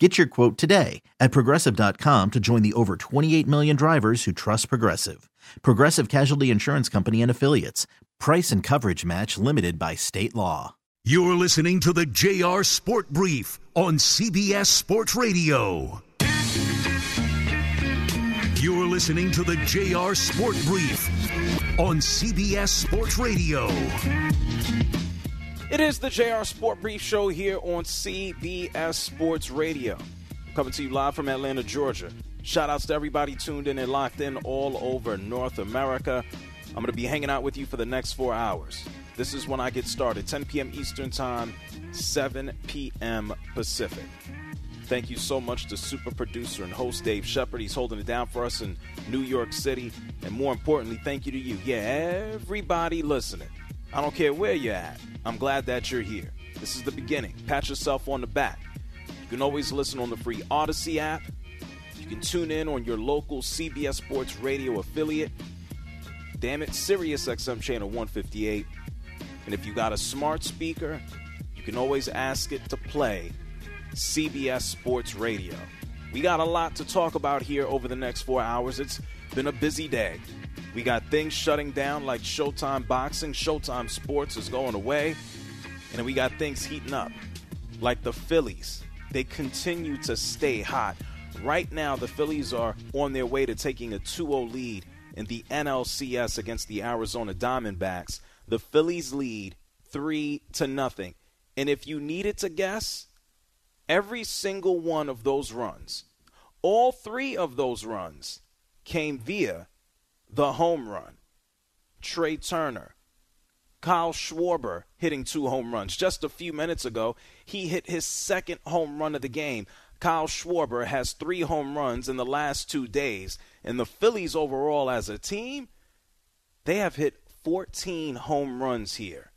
Get your quote today at progressive.com to join the over 28 million drivers who trust Progressive. Progressive Casualty Insurance Company and Affiliates. Price and coverage match limited by state law. You're listening to the JR Sport Brief on CBS Sports Radio. You're listening to the JR Sport Brief on CBS Sports Radio. It is the JR Sport Brief Show here on CBS Sports Radio. Coming to you live from Atlanta, Georgia. Shout outs to everybody tuned in and locked in all over North America. I'm going to be hanging out with you for the next four hours. This is when I get started 10 p.m. Eastern Time, 7 p.m. Pacific. Thank you so much to super producer and host Dave Shepard. He's holding it down for us in New York City. And more importantly, thank you to you. Yeah, everybody listening. I don't care where you're at. I'm glad that you're here. This is the beginning. Pat yourself on the back. You can always listen on the free Audacy app. You can tune in on your local CBS Sports Radio affiliate. Damn it, Sirius XM channel 158. And if you got a smart speaker, you can always ask it to play CBS Sports Radio. We got a lot to talk about here over the next four hours. It's been a busy day. We got things shutting down like Showtime Boxing, Showtime Sports is going away, and we got things heating up like the Phillies. They continue to stay hot. Right now, the Phillies are on their way to taking a 2 0 lead in the NLCS against the Arizona Diamondbacks. The Phillies lead 3 to nothing. And if you needed to guess, every single one of those runs, all three of those runs came via the home run. Trea Turner, Kyle Schwarber hitting two home runs. Just a few minutes ago, he hit his second home run of the game. Kyle Schwarber has three home runs in the last two days. And the Phillies overall as a team, they have hit 14 home runs here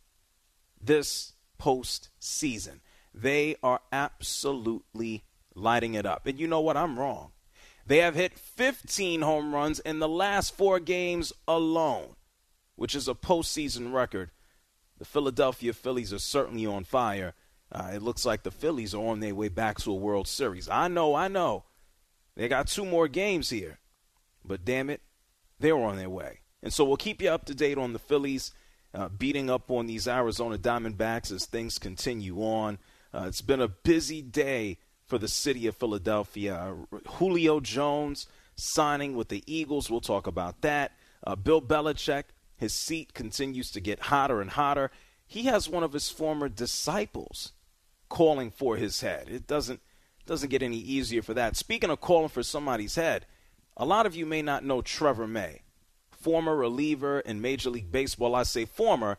this postseason. They are absolutely lighting it up. And you know what? I'm wrong. They have hit 15 home runs in the last four games alone, which is a postseason record. The Philadelphia Phillies are certainly on fire. Uh, it looks like the Phillies are on their way back to a World Series. I know, I know. They got two more games here. But damn it, they're on their way. And so we'll keep you up to date on the Phillies uh, beating up on these Arizona Diamondbacks as things continue on. Uh, it's been a busy day for the city of Philadelphia. Uh, Julio Jones signing with the Eagles. We'll talk about that. Uh, Bill Belichick, his seat continues to get hotter and hotter. He has one of his former disciples calling for his head. It doesn't doesn't get any easier for that. Speaking of calling for somebody's head, a lot of you may not know Trevor May, former reliever in Major League Baseball. I say former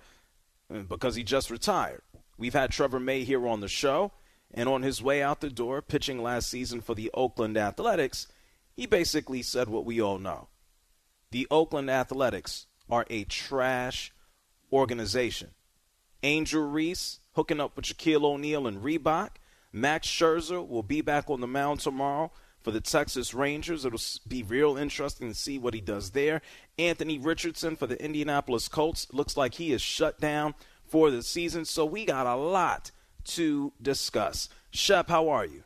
uh, because he just retired. We've had Trevor May here on the show, and on his way out the door, pitching last season for the Oakland Athletics, he basically said what we all know. The Oakland Athletics are a trash organization. Angel Reese hooking up with Shaquille O'Neal and Reebok. Max Scherzer will be back on the mound tomorrow for the Texas Rangers. It'll be real interesting to see what he does there. Anthony Richardson for the Indianapolis Colts looks like he is shut down for the season. So we got a lot to discuss. Shep, how are you?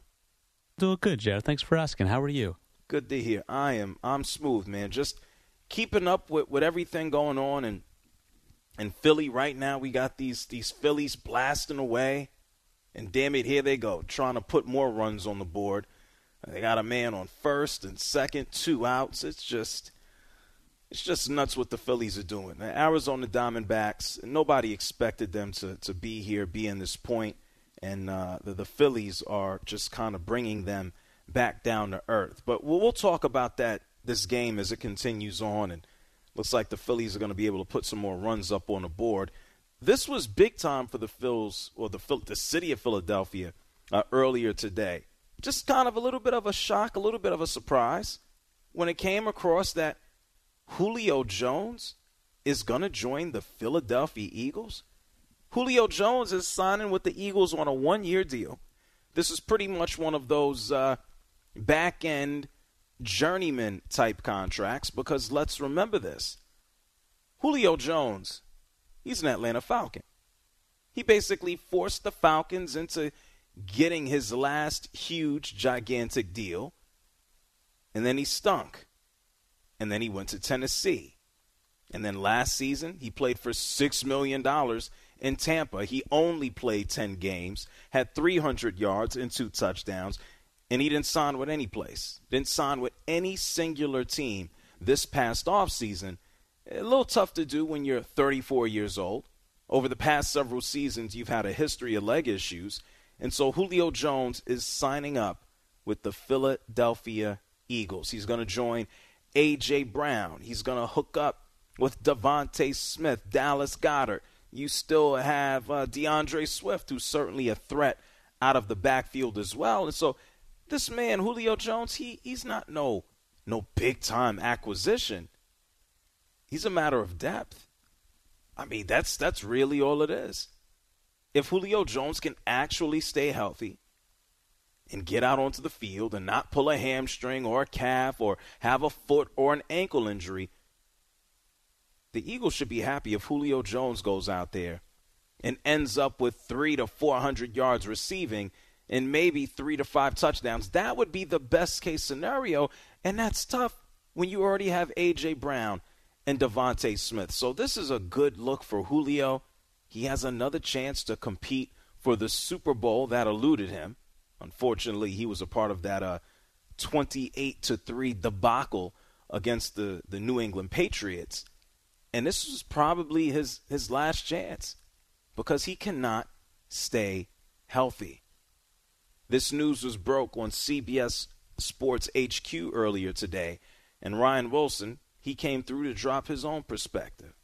Doing good, Joe. Thanks for asking. How are you? Good to hear. I am. I'm smooth, man. Just keeping up with, with everything going on in in Philly right now. We got these these Phillies blasting away, and damn it, here they go trying to put more runs on the board. They got a man on first and second, two outs. It's just it's just nuts what the Phillies are doing. The Arizona Diamondbacks, nobody expected them to, to be here, be in this point, and uh, the, the Phillies are just kind of bringing them back down to earth. But we'll, we'll talk about that this game as it continues on, and looks like the Phillies are going to be able to put some more runs up on the board. This was big time for the Phils or the the city of Philadelphia uh, earlier today. Just kind of a little bit of a shock, a little bit of a surprise when it came across that Julio Jones is going to join the Philadelphia Eagles. Julio Jones is signing with the Eagles on a one year deal. This is pretty much one of those uh, back end journeyman type contracts because let's remember this Julio Jones, he's an Atlanta Falcon. He basically forced the Falcons into getting his last huge, gigantic deal, and then he stunk and then he went to Tennessee. And then last season, he played for $6 million in Tampa. He only played 10 games, had 300 yards and two touchdowns, and he didn't sign with any place. Didn't sign with any singular team this past offseason. A little tough to do when you're 34 years old. Over the past several seasons, you've had a history of leg issues. And so Julio Jones is signing up with the Philadelphia Eagles. He's going to join A.J. Brown. He's going to hook up with DeVonta Smith, Dallas Goedert. You still have uh, D'Andre Swift, who's certainly a threat out of the backfield as well. And so this man, Julio Jones, he he's not no no big time acquisition. He's a matter of depth. I mean, that's that's really all it is. If Julio Jones can actually stay healthy, and get out onto the field and not pull a hamstring or a calf or have a foot or an ankle injury, the Eagles should be happy if Julio Jones goes out there and ends up with three to 400 yards receiving and maybe three to five touchdowns. That would be the best case scenario, and that's tough when you already have A.J. Brown and DeVonta Smith. So this is a good look for Julio. He has another chance to compete for the Super Bowl that eluded him. Unfortunately, he was a part of that uh, 28 to 3 debacle against the, the New England Patriots. And this was probably his, his last chance because he cannot stay healthy. This news was broke on CBS Sports HQ earlier today, and Ryan Wilson, he came through to drop his own perspective.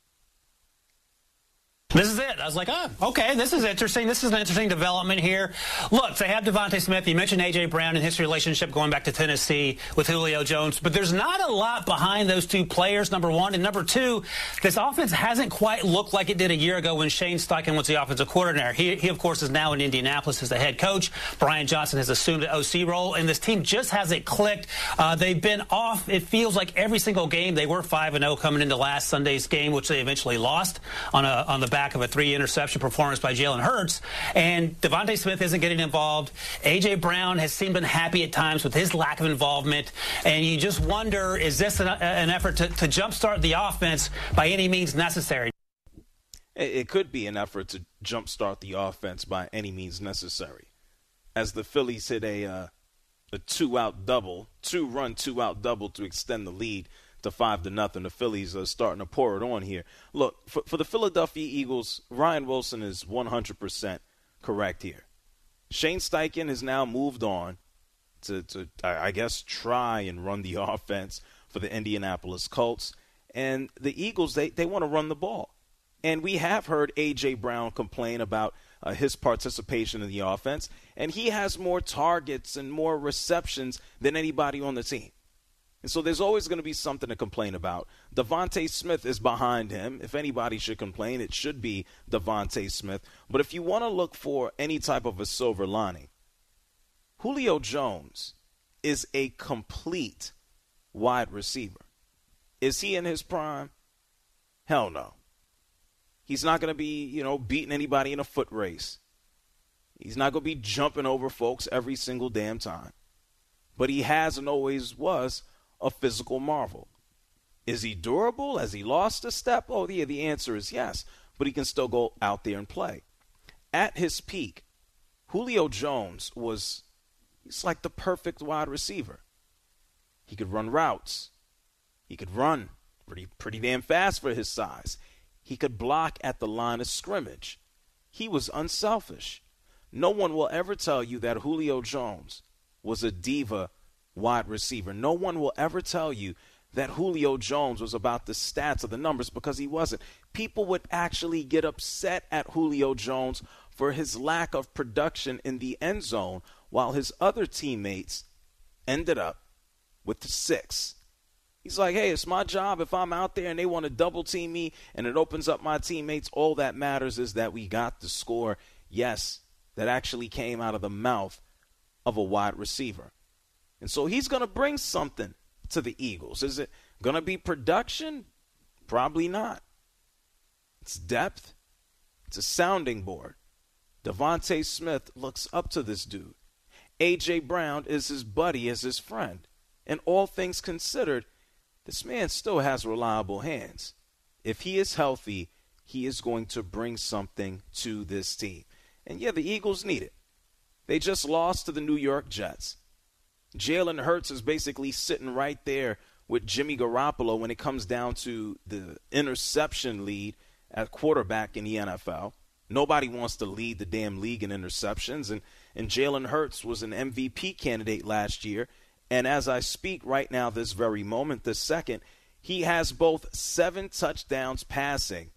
This is it. I was like, oh, okay, this is interesting. This is an interesting development here. Look, they have DeVonta Smith. You mentioned A.J. Brown and his relationship going back to Tennessee with Julio Jones, but there's not a lot behind those two players, number one. And number two, this offense hasn't quite looked like it did a year ago when Shane Steichen was the offensive coordinator. He, he of course, is now in Indianapolis as the head coach. Brian Johnson has assumed the OC role, and this team just hasn't clicked. Uh, they've been off, it feels like every single game. They were 5 and 0 coming into last Sunday's game, which they eventually lost on, a, on the back back of a three interception performance by Jalen Hurts. And DeVonta Smith isn't getting involved. A.J. Brown has seemed unhappy at times with his lack of involvement. And you just wonder is this an, an effort to, to jumpstart the offense by any means necessary? It could be an effort to jumpstart the offense by any means necessary. As the Phillies hit a, uh, a two out double, two run, two out double to extend the lead to five to nothing. The Phillies are starting to pour it on here. Look for, for the Philadelphia Eagles. Ryan Wilson is 100% correct here. Shane Steichen has now moved on to, to I guess, try and run the offense for the Indianapolis Colts. And the Eagles, they, they want to run the ball. And we have heard A.J. Brown complain about uh, his participation in the offense. And he has more targets and more receptions than anybody on the team. And so there's always going to be something to complain about. DeVonta Smith is behind him. If anybody should complain, it should be DeVonta Smith. But if you want to look for any type of a silver lining, Julio Jones is a complete wide receiver. Is he in his prime? Hell no. He's not going to be, you know, beating anybody in a foot race. He's not going to be jumping over folks every single damn time. But he has and always was a physical marvel. Is he durable? Has he lost a step? Oh, yeah, the answer is yes. But he can still go out there and play. At his peak, Julio Jones was he's like the perfect wide receiver. He could run routes. He could run pretty pretty damn fast for his size. He could block at the line of scrimmage. He was unselfish. No one will ever tell you that Julio Jones was a diva wide receiver. No one will ever tell you that Julio Jones was about the stats or the numbers because he wasn't. People would actually get upset at Julio Jones for his lack of production in the end zone while his other teammates ended up with the six. He's like, hey, it's my job. If I'm out there and they want to double team me and it opens up my teammates, all that matters is that we got the score. Yes, that actually came out of the mouth of a wide receiver. And so he's going to bring something to the Eagles. Is it going to be production? Probably not. It's depth, it's a sounding board. DeVonta Smith looks up to this dude. A.J. Brown is his buddy, is his friend. And all things considered, this man still has reliable hands. If he is healthy, he is going to bring something to this team. And yeah, the Eagles need it. They just lost to the New York Jets. Jalen Hurts is basically sitting right there with Jimmy Garoppolo when it comes down to the interception lead at quarterback in the NFL. Nobody wants to lead the damn league in interceptions. And, and Jalen Hurts was an MVP candidate last year. And as I speak right now, this very moment, this second, he has both seven touchdowns passing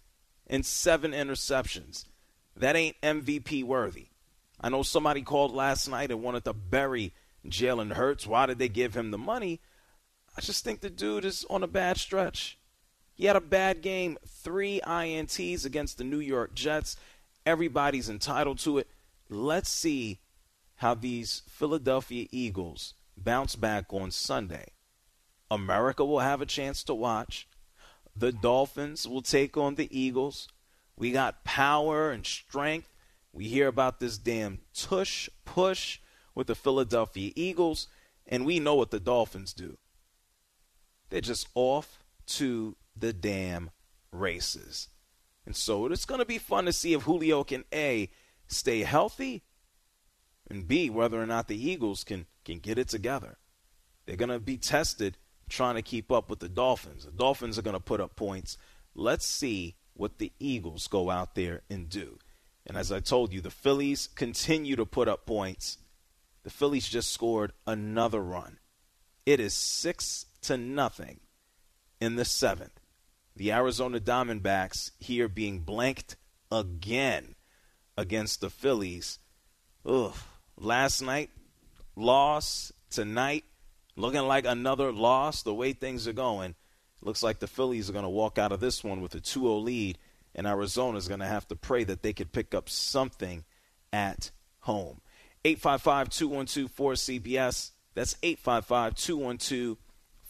and seven interceptions. That ain't MVP worthy. I know somebody called last night and wanted to bury Jalen Hurts. Why did they give him the money? I just think the dude is on a bad stretch. He had a bad game, three INTs against the New York Jets. Everybody's entitled to it. Let's see how these Philadelphia Eagles bounce back on Sunday. America will have a chance to watch. The Dolphins will take on the Eagles. We got power and strength. We hear about this damn tush push with the Philadelphia Eagles, and we know what the Dolphins do. They're just off to the damn races. And so it's going to be fun to see if Julio can A, stay healthy, and B, whether or not the Eagles can, can get it together. They're going to be tested trying to keep up with the Dolphins. The Dolphins are going to put up points. Let's see what the Eagles go out there and do. And as I told you, the Phillies continue to put up points. The Phillies just scored another run. It is six to nothing in the seventh the Arizona Diamondbacks here being blanked again against the Phillies. Ugh. Last night, loss. Tonight, looking like another loss. The way things are going, looks like the Phillies are going to walk out of this one with a 2 0 lead, and Arizona is going to have to pray that they could pick up something at home. 855 212 4CBS. That's 855 212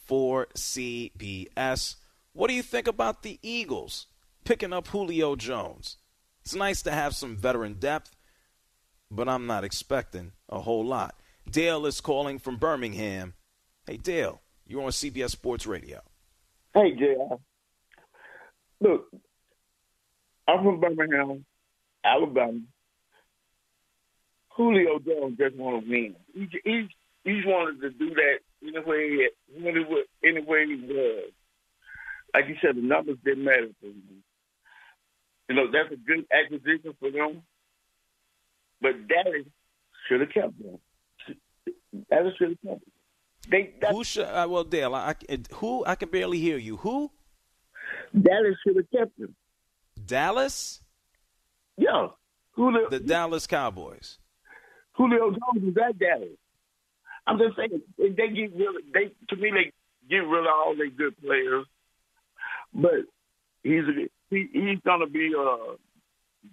4CBS. What do you think about the Eagles picking up Julio Jones? It's nice to have some veteran depth, but I'm not expecting a whole lot. Dale is calling from Birmingham. Hey, Dale, you're on CBS Sports Radio. Hey, JR. Look, I'm from Birmingham, Alabama. Julio Jones just want to win. He, he, he's wanted to do that anyway, anyway, anyway he was like you said, the numbers didn't matter to him. You know, that's a good acquisition for them. But Dallas should have kept them. Dallas should have kept them. They, who should? Uh, well, Dale, I, I, who? I can barely hear you. Who? Dallas should have kept him. Dallas? Yeah. Julio, the Dallas Cowboys. Julio Jones is that guy. I'm just saying they get really they to me they get rid of all their good players. But he's a, he, he's to be a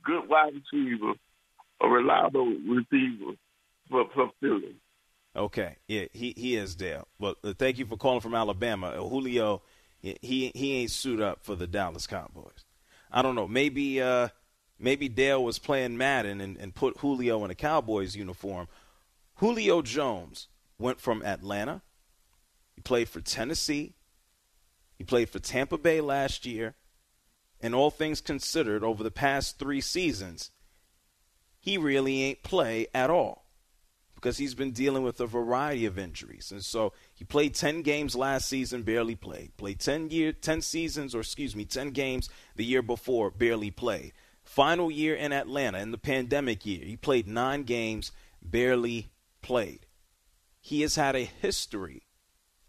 good wide receiver, a reliable receiver for, for Philly. Okay, yeah, he he is there. But uh, thank you for calling from Alabama, uh, Julio. He he ain't suit up for the Dallas Cowboys. I don't know. Maybe uh maybe Dale was playing Madden and, and put Julio in a Cowboys uniform. Julio Jones went from Atlanta. He played for Tennessee. He played for Tampa Bay last year. And all things considered, over the past three seasons, he really ain't play at all because he's been dealing with a variety of injuries. And so he played 10 games last season, barely played. Played 10 year 10 seasons or excuse me, 10 games the year before, barely played. Final year in Atlanta in the pandemic year, he played 9 games, barely played. He has had a history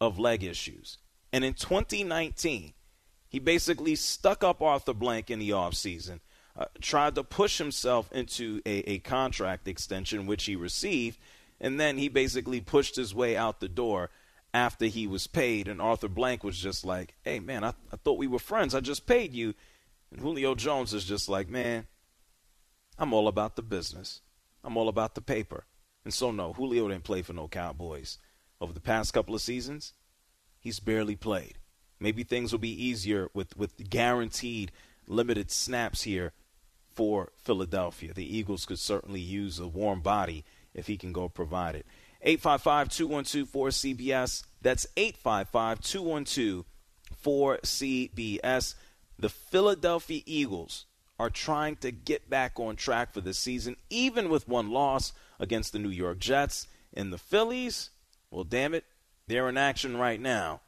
of leg issues. And in 2019, he basically stuck up Arthur Blank in the offseason, uh, tried to push himself into a, a contract extension, which he received, and then he basically pushed his way out the door after he was paid. And Arthur Blank was just like, hey, man, I, I thought we were friends. I just paid you. And Julio Jones is just like, man, I'm all about the business. I'm all about the paper. And so, no, Julio didn't play for no Cowboys. Over the past couple of seasons, he's barely played. Maybe things will be easier with, with guaranteed limited snaps here for Philadelphia. The Eagles could certainly use a warm body if he can go provide it. 855 212 4CBS. That's 855 212 4CBS. The Philadelphia Eagles are trying to get back on track for this season, even with one loss against the New York Jets. And the Phillies, well, damn it, they're in action right now.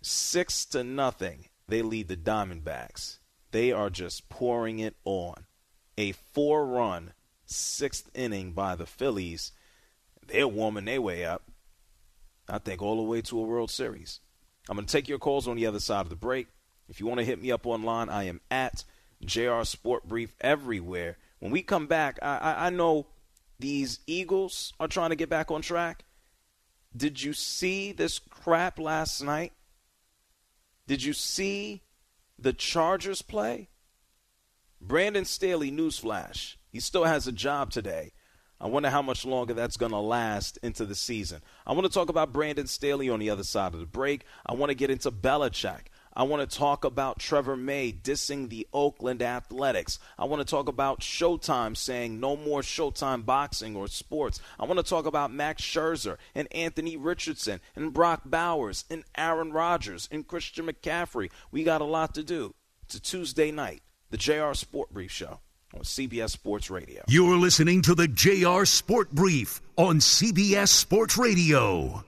Six to nothing, they lead the Diamondbacks. They are just pouring it on. A four run sixth inning by the Phillies. They're warming their way up. I think all the way to a World Series. I'm going to take your calls on the other side of the break. If you want to hit me up online, I am at JR Sport Brief everywhere. When we come back, I, I, I know these Eagles are trying to get back on track. Did you see this crap last night? Did you see the Chargers play? Brandon Staley, newsflash. He still has a job today. I wonder how much longer that's going to last into the season. I want to talk about Brandon Staley on the other side of the break. I want to get into Belichick. I want to talk about Trevor May dissing the Oakland Athletics. I want to talk about Showtime saying no more Showtime boxing or sports. I want to talk about Max Scherzer and Anthony Richardson and Brock Bowers and Aaron Rodgers and Christian McCaffrey. We got a lot to do. It's a Tuesday night, the JR Sport Brief Show on CBS Sports Radio. You're listening to the JR Sport Brief on CBS Sports Radio.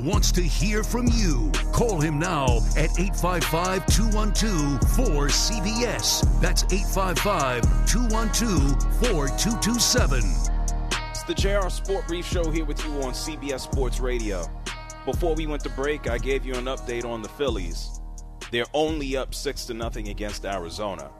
Wants to hear from you. Call him now at 855 212 4CBS. That's 855 212 4227. It's the JR Sport Brief Show here with you on CBS Sports Radio. Before we went to break, I gave you an update on the Phillies. They're only up 6 to nothing against Arizona.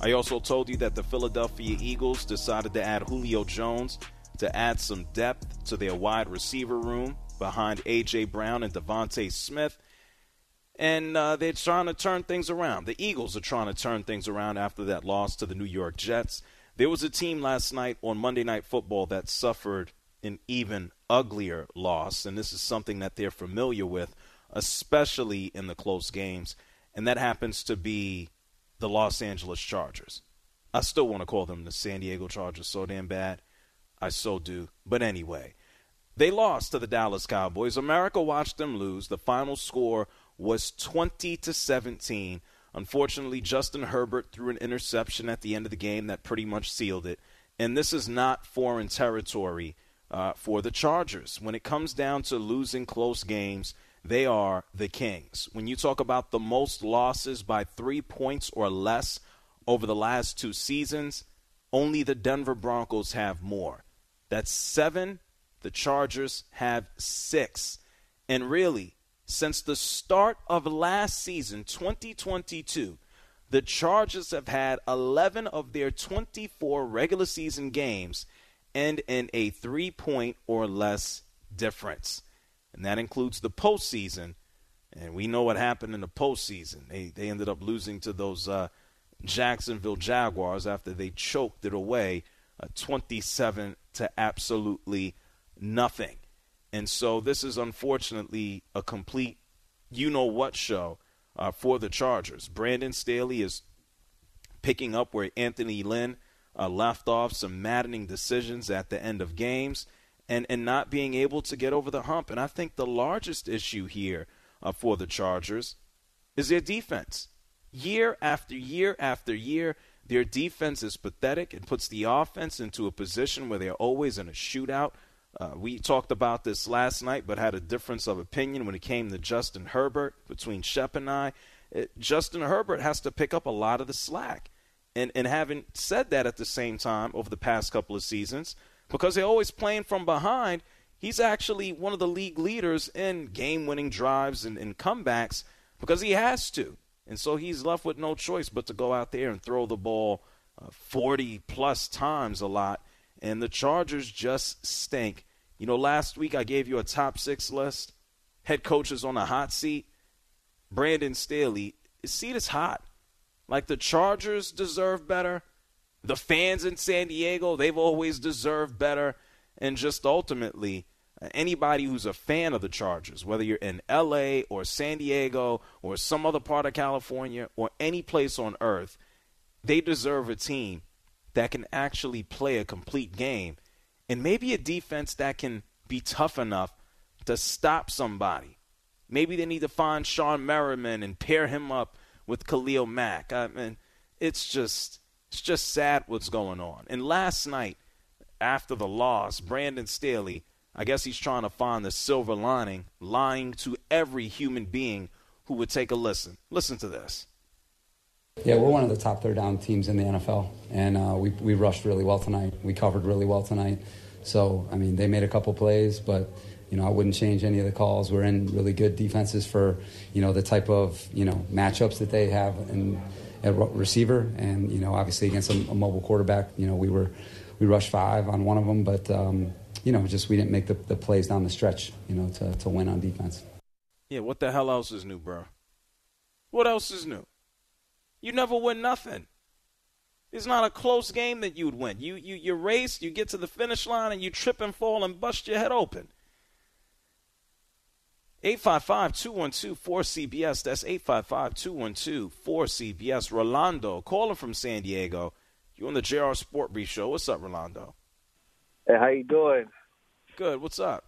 I also told you that the Philadelphia Eagles decided to add Julio Jones to add some depth to their wide receiver room behind A.J. Brown and DeVonta Smith. And uh, they're trying to turn things around. The Eagles are trying to turn things around after that loss to the New York Jets. There was a team last night on Monday Night Football that suffered an even uglier loss, and this is something that they're familiar with, especially in the close games, and that happens to be the Los Angeles Chargers. I still want to call them the San Diego Chargers so damn bad. I so do. But anyway, they lost to the Dallas Cowboys. America watched them lose. The final score was 20 to 17. Unfortunately, Justin Herbert threw an interception at the end of the game that pretty much sealed it. And this is not foreign territory uh, for the Chargers. When it comes down to losing close games, they are the Kings. When you talk about the most losses by three points or less over the last two seasons, only the Denver Broncos have more. That's seven. The Chargers have six. And really, Since the start of last season, 2022, the Chargers have had 11 of their 24 regular season games end in a three point or less difference. And that includes the postseason. And we know what happened in the postseason. They, they ended up losing to those uh, Jacksonville Jaguars after they choked it away uh, 27 to absolutely nothing. And so this is unfortunately a complete you know what show uh, for the Chargers. Brandon Staley is picking up where Anthony Lynn uh, left off, some maddening decisions at the end of games, and, and not being able to get over the hump. And I think the largest issue here uh, for the Chargers is their defense. Year after year after year, their defense is pathetic and puts the offense into a position where they're always in a shootout. Uh, we talked about this last night, but had a difference of opinion when it came to Justin Herbert between Shep and I. It, Justin Herbert has to pick up a lot of the slack. And, and having said that at the same time over the past couple of seasons, because they're always playing from behind, he's actually one of the league leaders in game winning drives and, and comebacks because he has to. And so he's left with no choice but to go out there and throw the ball uh, 40 plus times a lot. And the Chargers just stink. You know, last week I gave you a top six list. Head coaches on the hot seat. Brandon Staley, his seat is hot. Like the Chargers deserve better. The fans in San Diego, they've always deserved better. And just ultimately, anybody who's a fan of the Chargers, whether you're in LA or San Diego or some other part of California or any place on earth, they deserve a team that can actually play a complete game and maybe a defense that can be tough enough to stop somebody. Maybe they need to find Shawne Merriman and pair him up with Khalil Mack. I mean, it's just it's just sad what's going on. And last night, after the loss, Brandon Staley I guess he's trying to find the silver lining, lying to every human being who would take a listen. Listen to this. Yeah, we're one of the top third down teams in the NFL, and uh, we, we rushed really well tonight. We covered really well tonight. So, I mean, they made a couple plays, but, you know, I wouldn't change any of the calls. We're in really good defenses for, you know, the type of, you know, matchups that they have in, at receiver. And, you know, obviously against a, a mobile quarterback, you know, we were, we rushed five on one of them, but, um, you know, just we didn't make the, the plays down the stretch, you know, to, to win on defense. Yeah, what the hell else is new, bro? What else is new? You never win nothing. It's not a close game that you'd win. You you you race, you get to the finish line, and you trip and fall and bust your head open. 855-212-4CBS. That's 855-212-4CBS. Rolando, calling from San Diego. You on the JR Sport Brief Show. What's up, Rolando? Hey, how you doing? Good. What's up?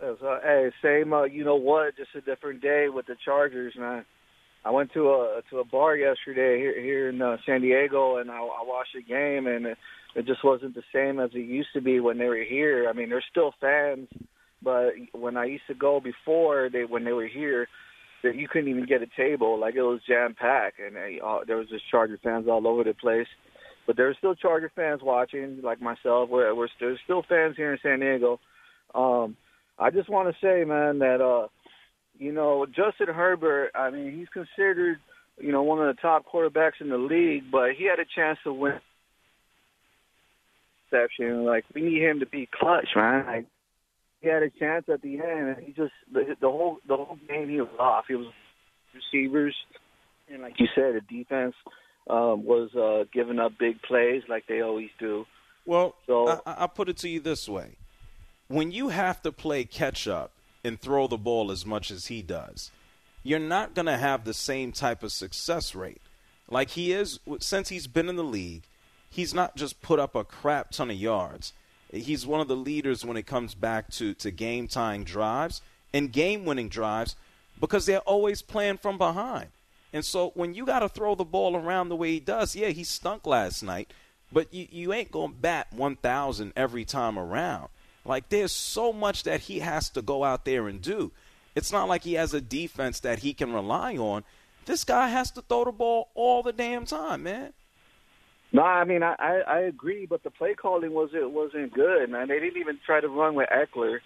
Uh, hey, same. Uh, you know what? Just a different day with the Chargers, and I, went to a to a bar yesterday here here in uh, San Diego, and I, I watched the game, and it, it just wasn't the same as it used to be when they were here. I mean, there's still fans, but when I used to go before they when they were here, that you couldn't even get a table. Like it was jam packed, and they, uh, there was just Charger fans all over the place. But there's still Charger fans watching, like myself. We're, we're still, still fans here in San Diego. Um, I just want to say, man, that uh, you know Justin Herbert. I mean, he's considered, you know, one of the top quarterbacks in the league, but he had a chance to win. Exception, like we need him to be clutch, man. Like, he had a chance at the end, and he just the, the whole the whole game he was off. He was receivers, and like you said, the defense um, was uh, giving up big plays like they always do. Well, so I, I'll put it to you this way: when you have to play catch up and throw the ball as much as he does, you're not going to have the same type of success rate. Like he is since he's been in the league, he's not just put up a crap ton of yards. He's one of the leaders when it comes back to, to game tying drives and game winning drives because they're always playing from behind. And so when you got to throw the ball around the way he does, yeah, he stunk last night, but you, you ain't going to bat 1,000 every time around. Like there's so much that he has to go out there and do. It's not like he has a defense that he can rely on. This guy has to throw the ball all the damn time, man. No, I mean I, I, I agree, but the play calling was it wasn't good, man. They didn't even try to run with Ekeler.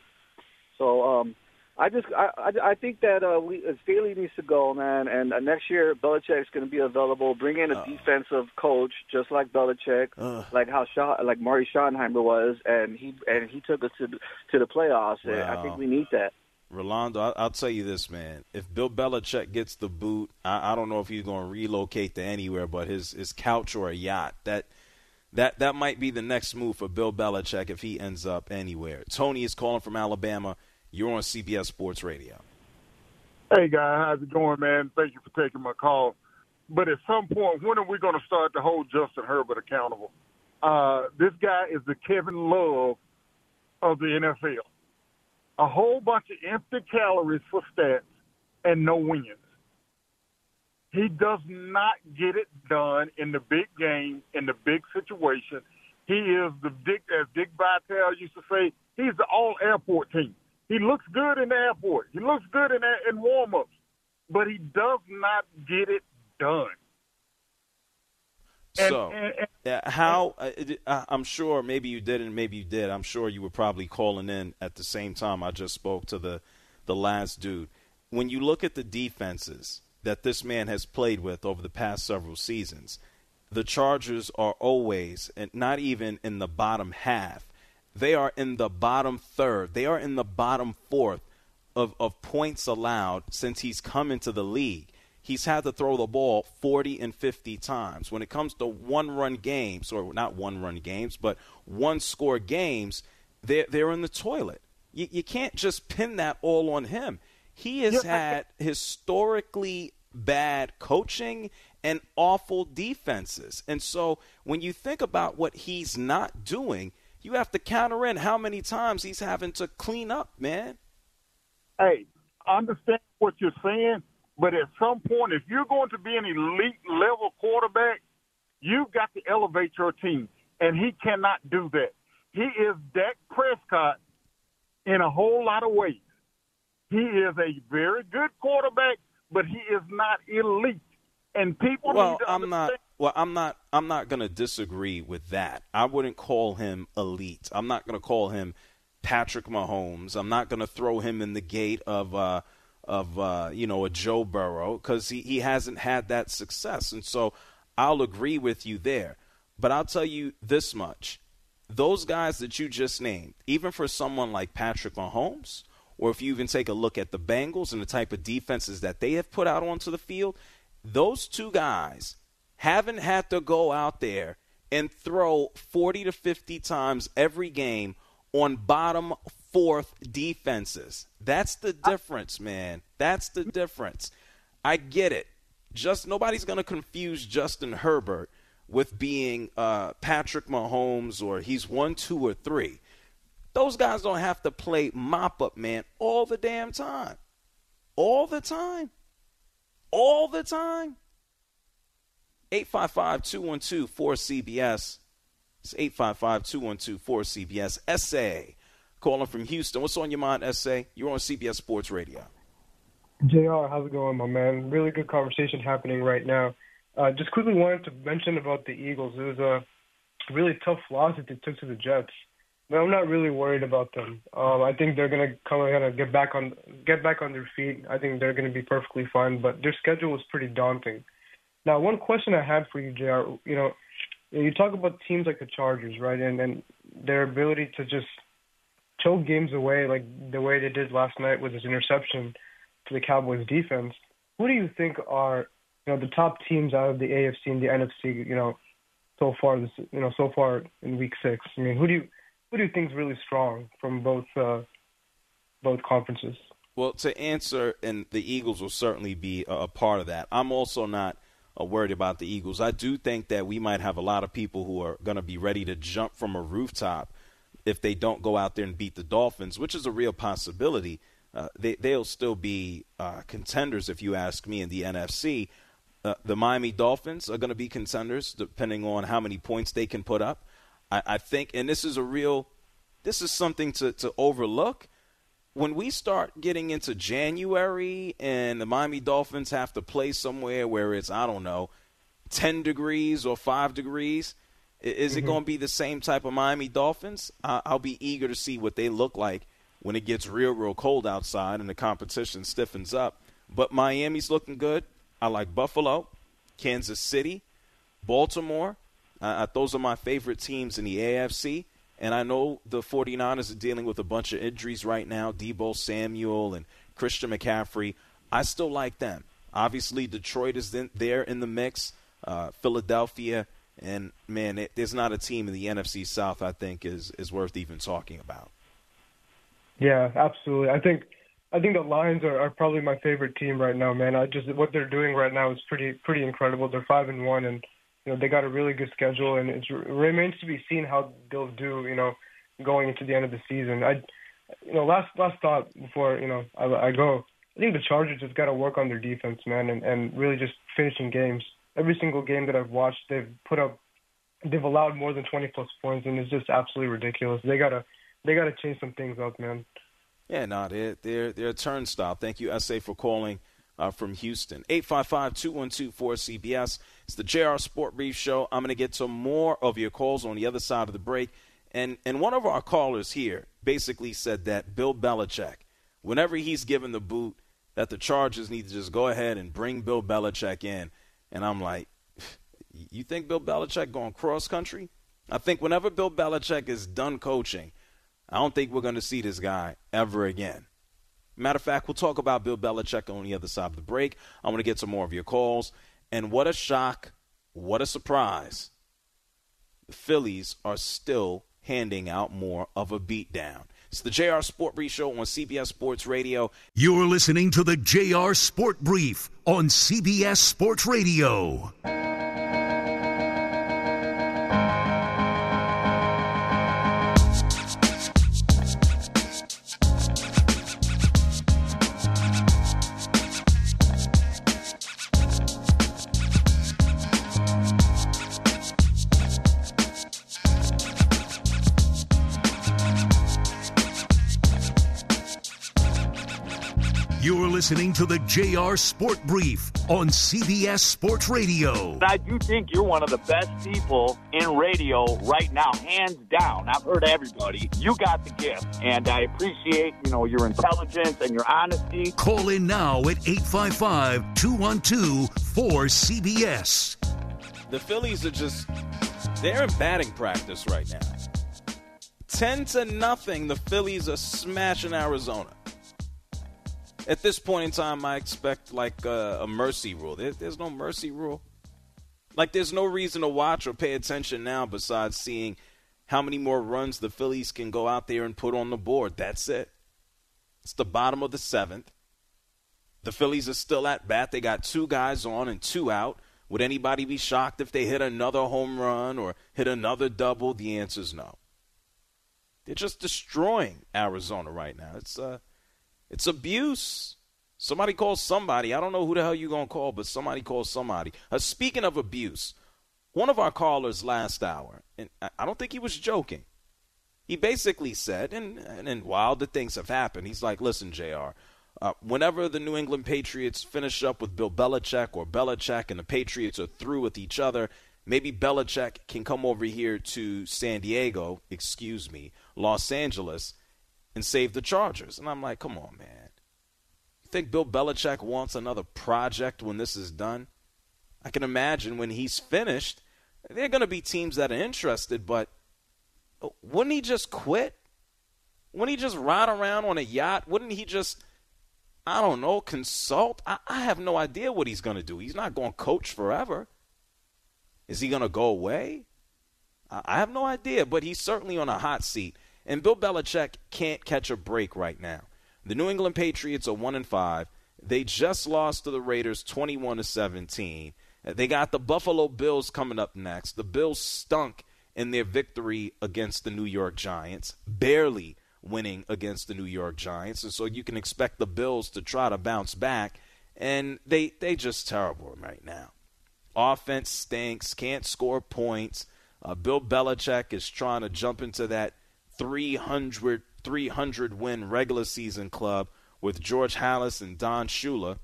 So um I just I I, I think that uh, we uh, Staley needs to go, man. And uh, next year Belichick's going to be available. Bring in a Uh. defensive coach, just like Belichick, Ugh. like how Scha- like Marty Schottenheimer was, and he and he took us to to the playoffs. And I think we need that. Rolando, I, I'll tell you this, man. If Bill Belichick gets the boot, I, I don't know if he's going to relocate to anywhere but his, his couch or a yacht. That that that might be the next move for Bill Belichick if he ends up anywhere. Tony is calling from Alabama. You're on CBS Sports Radio. Hey guys, how's it going, man? Thank you for taking my call. But at some point, when are we going to start to hold Justin Herbert accountable? Uh, this guy is the Kevin Love of the NFL. A whole bunch of empty calories for stats and no wins. He does not get it done in the big game, in the big situation. He is the Dick, as Dick Vitale used to say, he's the all airport team. He looks good in the airport. He looks good in in warm ups, but he does not get it done. And- so, and- and- uh, how? Uh, uh, I'm sure maybe you didn't, maybe you did. I'm sure you were probably calling in at the same time I just spoke to the the last dude. When you look at the defenses that this man has played with over the past several seasons, the Chargers are always, and not even in the bottom half, they are in the bottom third. They are in the bottom fourth of, of points allowed since he's come into the league. He's had to throw the ball 40 and 50 times. When it comes to one run games, or not one run games, but one score games, they're, they're in the toilet. You, you can't just pin that all on him. He has had historically bad coaching and awful defenses. And so when you think about what he's not doing, you have to counter in how many times he's having to clean up, man. hey, I understand what you're saying, but at some point, if you're going to be an elite level quarterback, you've got to elevate your team, and he cannot do that. He is Dak Prescott in a whole lot of ways. He is a very good quarterback, but he is not elite. And people Well, need to I'm not. Well, I'm not. I'm not going to disagree with that. I wouldn't call him elite. I'm not going to call him Patrick Mahomes. I'm not going to throw him in the gate of uh, of uh, you know a Joe Burrow because he, he hasn't had that success. And so I'll agree with you there. But I'll tell you this much: those guys that you just named, even for someone like Patrick Mahomes, or if you even take a look at the Bengals and the type of defenses that they have put out onto the field, those two guys haven't had to go out there and throw 40 to 50 times every game on bottom fourth defenses. That's the difference, man. That's the difference. I get it. Just nobody's going to confuse Justin Herbert with being uh, Patrick Mahomes or he's one, two, or three. Those guys don't have to play mop up, man, all the damn time. All the time. All the time. 855 212 4CBS. It's 855 212 4CBS. SA. Calling from Houston. What's on your mind, SA? You're on CBS Sports Radio. JR, how's it going, my man? Really good conversation happening right now. Uh, just quickly wanted to mention about the Eagles. It was a really tough loss that they took to the Jets. But I'm not really worried about them. Um, I think they're gonna come gonna get back on get back on their feet. I think they're gonna be perfectly fine. But their schedule was pretty daunting. Now, one question I had for you, Jr. You know, you talk about teams like the Chargers, right, and and their ability to just choke games away, like the way they did last night with this interception to the Cowboys defense. Who do you think are you know the top teams out of the AFC and the NFC? You know, so far this you know so far in Week Six. I mean, who do you who do you think is really strong from both uh, both conferences? Well, to answer, and the Eagles will certainly be a part of that. I'm also not uh, worried about the Eagles. I do think that we might have a lot of people who are going to be ready to jump from a rooftop if they don't go out there and beat the Dolphins, which is a real possibility. Uh, they, they'll still be uh, contenders, if you ask me, in the NFC. Uh, the Miami Dolphins are going to be contenders, depending on how many points they can put up. I, I think, and this is a real, this is something to, to overlook. When we start getting into January and the Miami Dolphins have to play somewhere where it's, I don't know, 10 degrees or 5 degrees, is it Mhm. going to be the same type of Miami Dolphins? I'll be eager to see what they look like when it gets real, real cold outside and the competition stiffens up. But Miami's looking good. I like Buffalo, Kansas City, Baltimore. Uh, those are my favorite teams in the AFC. And I know the 49ers are dealing with a bunch of injuries right now Deebo Samuel and Christian McCaffrey. I still like them. Obviously, Detroit is in, there in the mix, uh, Philadelphia. And, man, it, there's not a team in the NFC South I think is, is worth even talking about. Yeah, absolutely. I think I think the Lions are, are probably my favorite team right now, man. I just what they're doing right now is pretty pretty incredible. They're five and one, and you know they got a really good schedule, and it remains to be seen how they'll do. You know, going into the end of the season. I, you know, last last thought before you know I, I go. I think the Chargers just got to work on their defense, man, and and really just finishing games. Every single game that I've watched, they've put up, they've allowed more than 20 plus points, and it's just absolutely ridiculous. They gotta they gotta change some things up, man. Yeah, no, they're they're they're a turnstile. Thank you, SA, for calling uh, from Houston. 855-212-4CBS. It's the JR Sport Brief Show. I'm going to get to more of your calls on the other side of the break. And and one of our callers here basically said that Bill Belichick, whenever he's given the boot, that the Chargers need to just go ahead and bring Bill Belichick in. And I'm like, you think Bill Belichick going cross country? I think whenever Bill Belichick is done coaching, I don't think we're going to see this guy ever again. Matter of fact, we'll talk about Bill Belichick on the other side of the break. I want to get some more of your calls. And what a shock, what a surprise. The Phillies are still handing out more of a beatdown. It's the JR Sport Brief Show on CBS Sports Radio. You're listening to the JR Sport Brief on CBS Sports Radio. Listening to the JR Sport Brief on CBS Sports Radio. I do think you're one of the best people in radio right now, hands down. I've heard everybody. You got the gift, and I appreciate, you know, your intelligence and your honesty. Call in now at 855-212-4CBS. The Phillies are just they're in batting practice right now. 10 to nothing, the Phillies are smashing Arizona at this point in time, I expect like a, a mercy rule. There, there's no mercy rule. Like there's no reason to watch or pay attention now besides seeing how many more runs the Phillies can go out there and put on the board. That's it. It's the bottom of the seventh. The Phillies are still at bat. They got two guys on and two out. Would anybody be shocked if they hit another home run or hit another double? The answer is no. They're just destroying Arizona right now. It's uh, it's abuse. Somebody calls somebody. I don't know who the hell you're going to call, but somebody calls somebody. Uh, speaking of abuse, one of our callers last hour, and I don't think he was joking. He basically said, and, and, and wilder things have happened. He's like, listen, JR, uh, whenever the New England Patriots finish up with Bill Belichick or Belichick and the Patriots are through with each other, maybe Belichick can come over here to San Diego, excuse me, Los Angeles, and save the Chargers. And I'm like, come on, man. You think Bill Belichick wants another project when this is done? I can imagine when he's finished, there are going to be teams that are interested, but uh, wouldn't he just quit? Wouldn't he just ride around on a yacht? Wouldn't he just, I don't know, consult? I, I have no idea what he's going to do. He's not going to coach forever. Is he going to go away? I, I have no idea, but he's certainly on a hot seat. And Bill Belichick can't catch a break right now. The New England Patriots are 1 and 5. They just lost to the Raiders 21 to 17. They got the Buffalo Bills coming up next. The Bills stunk in their victory against the New York Giants, barely winning against the New York Giants. And so you can expect the Bills to try to bounce back. And they they just terrible right now. Offense stinks, can't score points. Uh, Bill Belichick is trying to jump into that 300, 300 win regular season club with George Halas and Don Shula.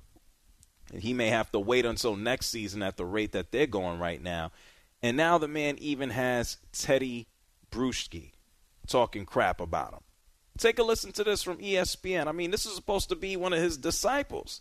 And he may have to wait until next season at the rate that they're going right now. And now the man even has Tedy Bruschi talking crap about him. Take a listen to this from ESPN. I mean, this is supposed to be one of his disciples.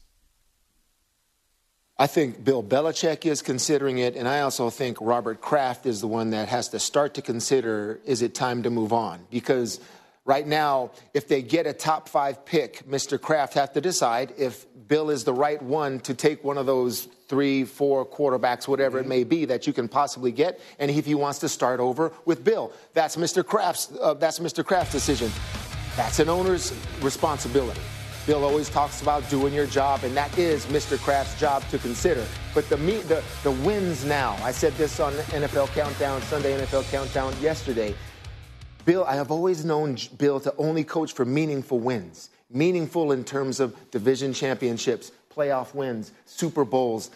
I think Bill Belichick is considering it, and I also think Robert Kraft is the one that has to start to consider is it time to move on? Because right now, if they get a top five pick, Mr. Kraft has to decide if Bill is the right one to take one of those three, four quarterbacks, whatever it may be, that you can possibly get, and if he wants to start over with Bill. That's Mr. Kraft's, uh, that's Mr. Kraft's decision. That's an owner's responsibility. Bill always talks about doing your job, and that is Mr. Kraft's job to consider. But the, meet, the, the wins now, I said this on NFL Countdown, Sunday NFL Countdown yesterday. Bill, I have always known Bill to only coach for meaningful wins. Meaningful in terms of division championships, playoff wins, Super Bowls.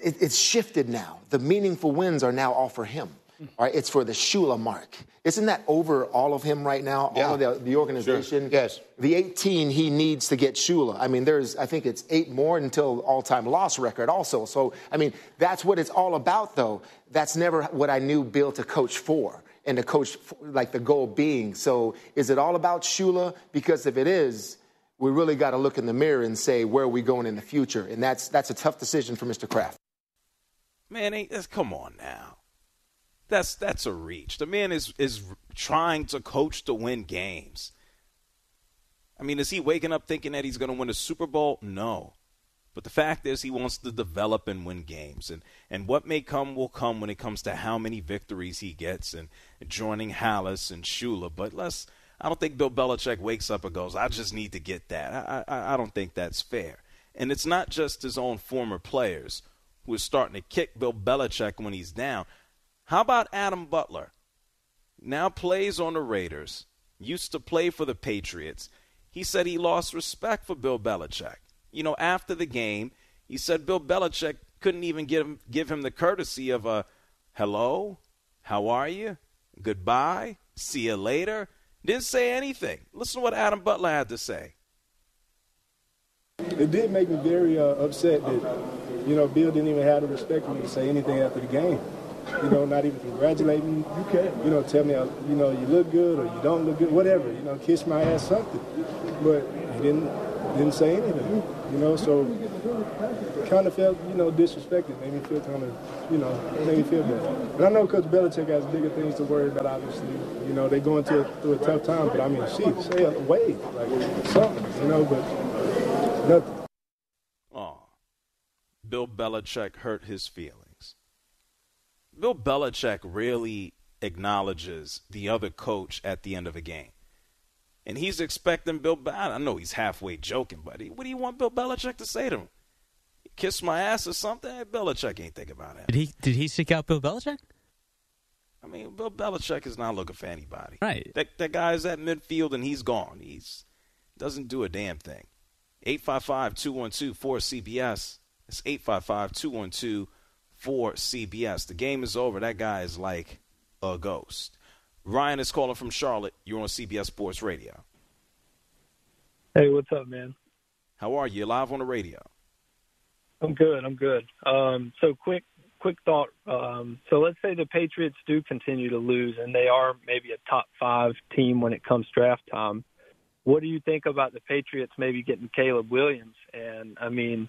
it's shifted now. The meaningful wins are now all for him. All right, it's for the Shula mark. Isn't that over all of him right now? Yeah. All of the, the organization? Sure. Yes. The 18 he needs to get Shula. I mean, there's, I think it's eight more until all time loss record also. So, I mean, that's what it's all about, though. That's never what I knew Bill to coach for and to coach, for, like the goal being. So, is it all about Shula? Because if it is, we really got to look in the mirror and say, where are we going in the future? And that's, that's a tough decision for Mr. Kraft. Man, ain't, come on now that's that's a reach. The man is is trying to coach to win games. I mean, is he waking up thinking that he's going to win a Super Bowl? No. But the fact is, he wants to develop and win games. And, and what may come will come when it comes to how many victories he gets and, joining Halas and Shula. But let's, I don't think Bill Belichick wakes up and goes, I just need to get that. I, I, I don't think that's fair. And it's not just his own former players who are starting to kick Bill Belichick when he's down. How about Adam Butler? Now plays on the Raiders, used to play for the Patriots. He said he lost respect for Bill Belichick. You know, after the game, he said Bill Belichick couldn't even give him, give him the courtesy of a hello, how are you, goodbye, see you later. Didn't say anything. Listen to what Adam Butler had to say. It did make me very uh, upset that, you know, Bill didn't even have the respect for me to say anything after the game you know, not even congratulate me. You can, you know, tell me, uh, you know, you look good or you don't look good, whatever, you know, kiss my ass, something. But he didn't, didn't say anything, you know, so kind of felt, you know, disrespected. Made me feel kind of, you know, made me feel bad. And I know Coach Belichick has bigger things to worry about, obviously. You know, they're going through a, through a tough time, but I mean, shit, say a wave, like something, you know, but nothing. Bill Belichick hurt his feelings. Bill Belichick really acknowledges the other coach at the end of a game. And he's expecting Bill. I know he's halfway joking, but what do you want Bill Belichick to say to him? Kiss my ass or something? Hey, Belichick ain't thinking about it. Did he? Did he seek out Bill Belichick? I mean, Bill Belichick is not looking for anybody. Right. That that guy's at midfield and he's gone. He's doesn't do a damn thing. 855-212-4CBS. It's 855-212 for CBS. The game is over. That guy is like a ghost. Ryan is calling from Charlotte. You're on CBS Sports Radio. Hey, what's up, man? How are you? Live on the radio. I'm good. I'm good. Um, so quick, quick thought. Um, so let's say the Patriots do continue to lose, and they are maybe a top five team when it comes draft time. What do you think about the Patriots maybe getting Caleb Williams? And I mean,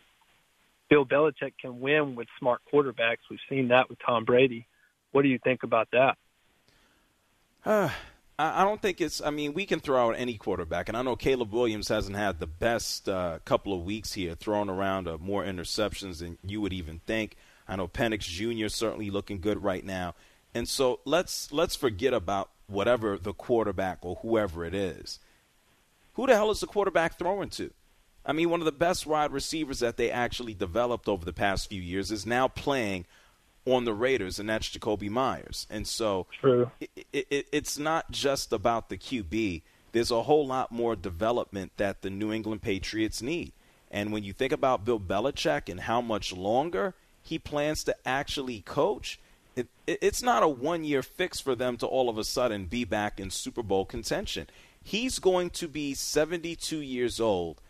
Bill Belichick can win with smart quarterbacks. We've seen that with Tom Brady. What do you think about that? Uh, I don't think it's. I mean, we can throw out any quarterback, and I know Caleb Williams hasn't had the best uh, couple of weeks here, throwing around uh, more interceptions than you would even think. I know Penix Jr. certainly looking good right now, and so let's let's forget about whatever the quarterback or whoever it is. Who the hell is the quarterback throwing to? I mean, one of the best wide receivers that they actually developed over the past few years is now playing on the Raiders, and that's Jakobi Meyers. And so it, it, it's not just about the QB. There's a whole lot more development that the New England Patriots need. And when you think about Bill Belichick and how much longer he plans to actually coach, it, it's not a one year fix for them to all of a sudden be back in Super Bowl contention. He's going to be 72 years old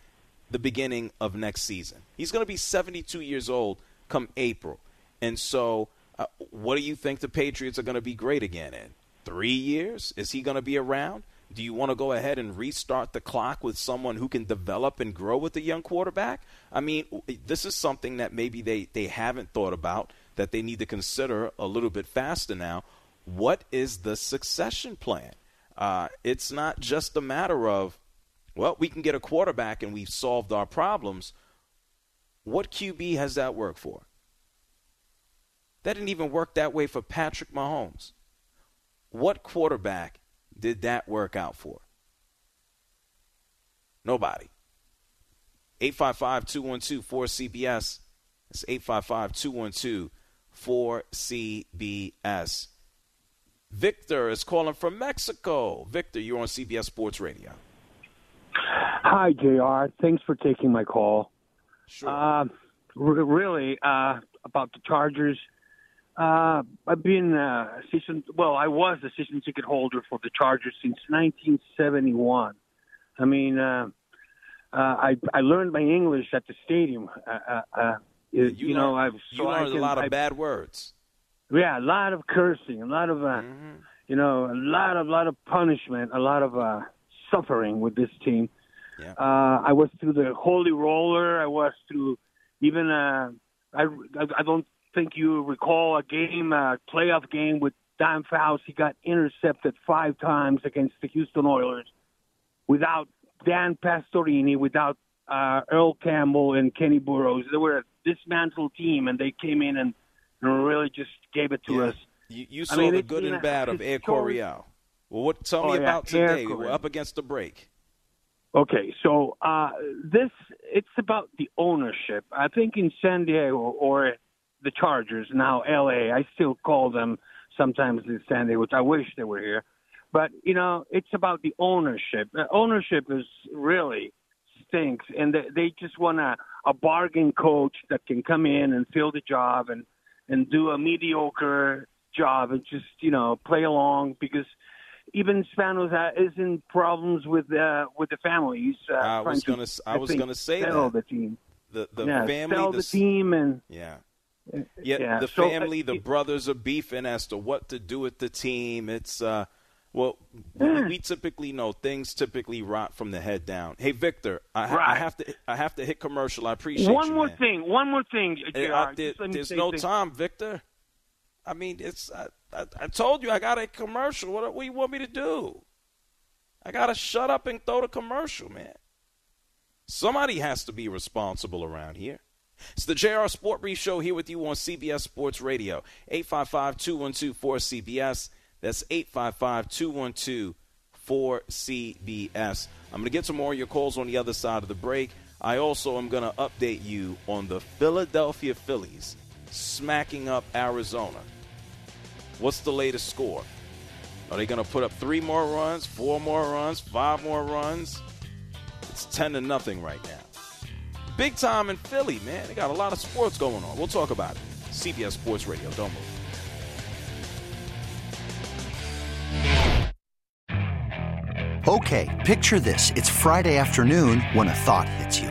the beginning of next season. He's going to be 72 years old come April. And so, uh, what do you think the Patriots are going to be great again in? Three years? Is he going to be around? Do you want to go ahead and restart the clock with someone who can develop and grow with a young quarterback? I mean, this is something that maybe they, they haven't thought about that they need to consider a little bit faster now. What is the succession plan? Uh, it's not just a matter of, well, we can get a quarterback and we've solved our problems. What QB has that worked for? That didn't even work that way for Patrick Mahomes. What quarterback did that work out for? Nobody. 855 212 4CBS. That's 855 212 4CBS. Victor is calling from Mexico. Victor, you're on CBS Sports Radio. Hi, JR. Thanks for taking my call. Sure. Uh, r- really, uh, about the Chargers. Uh, I've been uh, season well. I was a season ticket holder for the Chargers since 1971. I mean, uh, uh, I I learned my English at the stadium. Uh, uh, uh, you, You, know, learned, I've you so I learned a lot of I- bad words. Yeah, a lot of cursing, a lot of uh, you know, a lot of lot of punishment, a lot of uh, suffering with this team. Yeah. Uh, I was through the Holy Roller. I was through even uh, I, I I don't think you recall a game, a playoff game with Dan Fouts. He got intercepted five times against the Houston Oilers without Dan Pastorini, without uh, Earl Campbell and Kenny Burrows. They were a dismantled team, and they came in and, and really just gave it to us. You, you I saw mean, the good and bad of Air Coryell. Well, what? Tell Oh, me yeah, about today. We're up against the break. Okay, so uh, this it's about the ownership. I think in San Diego or the Chargers now L.A. I still call them sometimes in San Diego, which I wish they were here. But you know, it's about the ownership. Uh, ownership is really stinks, and they, they just want a, a bargain coach that can come in and fill the job and and do a mediocre job and just you know play along because even Spanos uh, is in problems with uh, with the families. Uh, I was gonna. I was gonna say sell that the team. the the yeah, family, sell the, the team, and yeah. uh, Yeah, yeah. the So, uh, family, the brothers are beefing as to what to do with the team. It's uh, well, we, we typically know things typically rot from the head down. Hey, Victor, I, ha- I have to, I have to hit commercial. I appreciate one you, more man. thing. One more thing. JR, I- there- just let me there's no time, Victor. I mean, it's. I, I, I told you I got a commercial. What, what do you want me to do? I gotta shut up and throw the commercial, man. Somebody has to be responsible around here. It's the JR Sport Brief Show here with you on CBS Sports Radio. 855-212-4CBS. That's 855-212-4CBS. I'm going to get some more of your calls on the other side of the break. I also am going to update you on the Philadelphia Phillies smacking up Arizona. What's the latest score? Are they going to put up three more runs, four more runs, five more runs? It's 10 to nothing right now. Big time in Philly, man. They got a lot of sports going on. We'll talk about it. CBS Sports Radio. Don't move. Okay, picture this. It's Friday afternoon when a thought hits you.